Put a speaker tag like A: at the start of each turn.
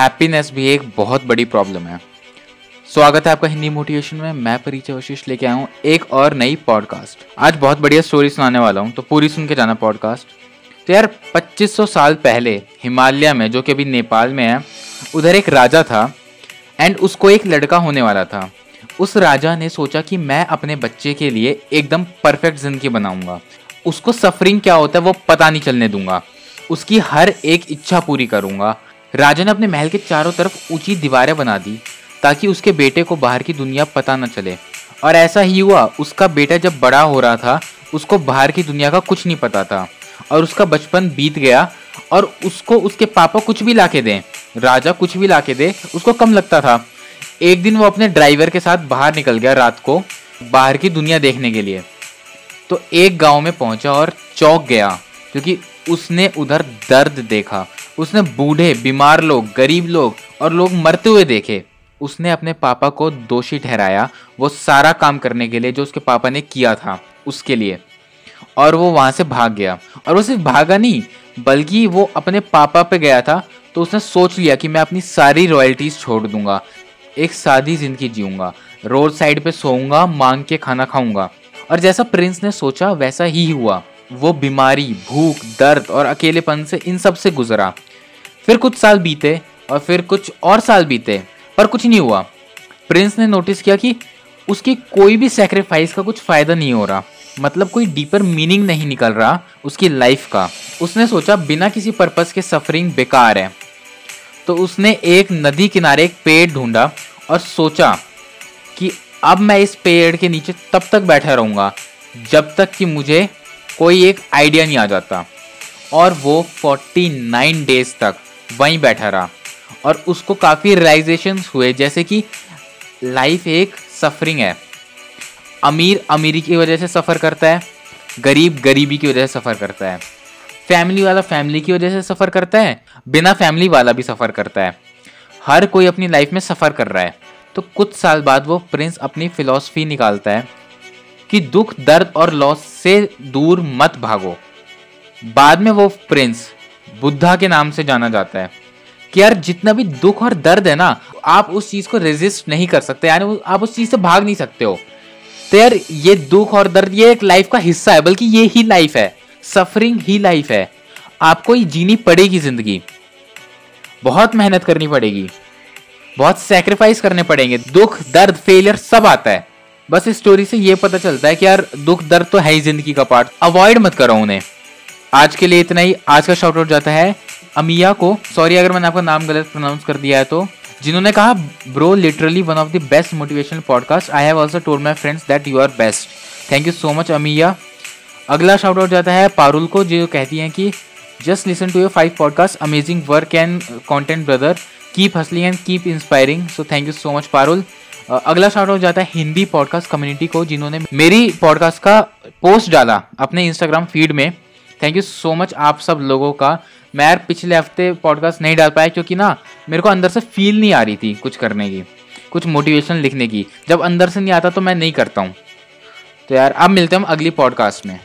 A: Happiness भी एक बहुत बड़ी प्रॉब्लम है। स्वागत है आपका हिंदी मोटिवेशन में, मैं परिचय वशिष्ठ लेके आया हूँ एक और नई पॉडकास्ट आज बहुत बढ़िया स्टोरी सुनाने वाला हूँ तो पूरी सुन के जाना पॉडकास्ट तो यार 2500 साल पहले हिमालय में, जो कि अभी नेपाल में है, उधर एक राजा था एंड उसको एक लड़का होने वाला था। उस राजा ने सोचा कि मैं अपने बच्चे के लिए एकदम परफेक्ट ज़िंदगी बनाऊँगा। उसको सफरिंग क्या होता है, वो पता नहीं चलने दूँगा। उसकी हर एक इच्छा पूरी करूँगा। राजा ने अपने महल के चारों तरफ़ ऊँची दीवारें बना दी ताकि उसके बेटे को बाहर की दुनिया पता न चले। और ऐसा ही हुआ, उसका बेटा जब बड़ा हो रहा था, उसको बाहर की दुनिया का कुछ नहीं पता था। और उसका बचपन बीत गया और उसको उसके पापा कुछ भी ला के दें, राजा कुछ भी ला के दे, उसको कम लगता था। एक दिन वो अपने ड्राइवर के साथ बाहर निकल गया रात को, बाहर की दुनिया देखने के लिए। तो एक गाँव में पहुँचा और चौक गया, क्योंकि उसने उधर दर्द देखा। उसने बूढ़े, बीमार लोग, गरीब लोग और लोग मरते हुए देखे। उसने अपने पापा को दोषी ठहराया, वो सारा काम करने के लिए जो उसके पापा ने किया था, उसके लिए। और वो वहाँ से भाग गया। और वो सिर्फ़ भागा नहीं, बल्कि वो अपने पापा पे गया था तो उसने सोच लिया कि मैं अपनी सारी रॉयल्टीज छोड़ दूँगा, एक सादी ज़िंदगी जीऊँगा रोड साइड पे सोऊँगा, मांग के खाना खाऊँगा। और जैसा प्रिंस ने सोचा, वैसा ही हुआ। वो बीमारी, भूख, दर्द और अकेलेपन से इन सबसे गुजरा। फिर कुछ साल बीते और फिर कुछ और साल बीते, पर कुछ नहीं हुआ। प्रिंस ने नोटिस किया कि उसकी कोई भी सेक्रीफाइस का कुछ फ़ायदा नहीं हो रहा। मतलब कोई डीपर मीनिंग नहीं निकल रहा उसकी लाइफ का। उसने सोचा, बिना किसी पर्पस के सफरिंग बेकार है। तो उसने एक नदी किनारे एक पेड़ ढूंढा और सोचा कि अब मैं इस पेड़ के नीचे तब तक बैठा रहूँगा, जब तक कि मुझे कोई एक आइडिया नहीं आ जाता। और वो 49 डेज़ तक वहीं बैठा रहा। और उसको काफ़ी रियलाइजेशन हुए, जैसे कि लाइफ एक सफरिंग है। अमीर अमीरी की वजह से सफ़र करता है, गरीब गरीबी की वजह से सफ़र करता है। फैमिली वाला फैमिली की वजह से सफ़र करता है, बिना फैमिली वाला भी सफ़र करता है। हर कोई अपनी लाइफ में सफ़र कर रहा है। तो कुछ साल बाद वो प्रिंस अपनी फिलॉसफी निकालता है। कि दुख, दर्द और लॉस से दूर मत भागो। बाद में वो प्रिंस बुद्धा के नाम से जाना जाता है। कि यार, जितना भी दुख और दर्द है ना, आप उस चीज़ को रेजिस्ट नहीं कर सकते। यानी आप उस चीज़ से भाग नहीं सकते हो। तो यार, ये दुख और दर्द, ये एक लाइफ का हिस्सा है, बल्कि ये ही लाइफ है। सफरिंग ही लाइफ है। आपको ही जीनी पड़ेगी ज़िंदगी। बहुत मेहनत करनी पड़ेगी। बहुत सेक्रीफाइस करने पड़ेंगे। दुख, दर्द फेलियर सब आता है। बस इस स्टोरी से ये पता चलता है कि यार, दुख दर्द तो है ही ज़िंदगी का पार्ट अवॉइड मत करो उन्हें। आज के लिए इतना ही। आज का शॉर्ट आउट जाता है अमिया को। सॉरी अगर मैंने आपका नाम गलत प्रोनाउंस कर दिया है तो। जिन्होंने कहा bro literally one of the best motivational podcast I have also told my friends that you are best thank you so much Amiya. अगला शाउट आउट जाता है पारुल को, जो कहती हैं कि just listen to your five podcast amazing work and content brother keep hustling and keep inspiring so thank you so much Parul. अगला shout out जाता है हिंदी पॉडकास्ट कम्युनिटी को, जिन्होंने मेरी पॉडकास्ट का पोस्ट डाला अपने इंस्टाग्राम फ़ीड में। थैंक यू सो मच आप सब लोगों का। मैं यार पिछले हफ़्ते पॉडकास्ट नहीं डाल पाया क्योंकि ना, मेरे को अंदर से फील नहीं आ रही थी कुछ करने की, कुछ मोटिवेशन लिखने की। जब अंदर से नहीं आता तो मैं नहीं करता हूँ। तो यार, अब मिलते हैं हम अगली पॉडकास्ट में।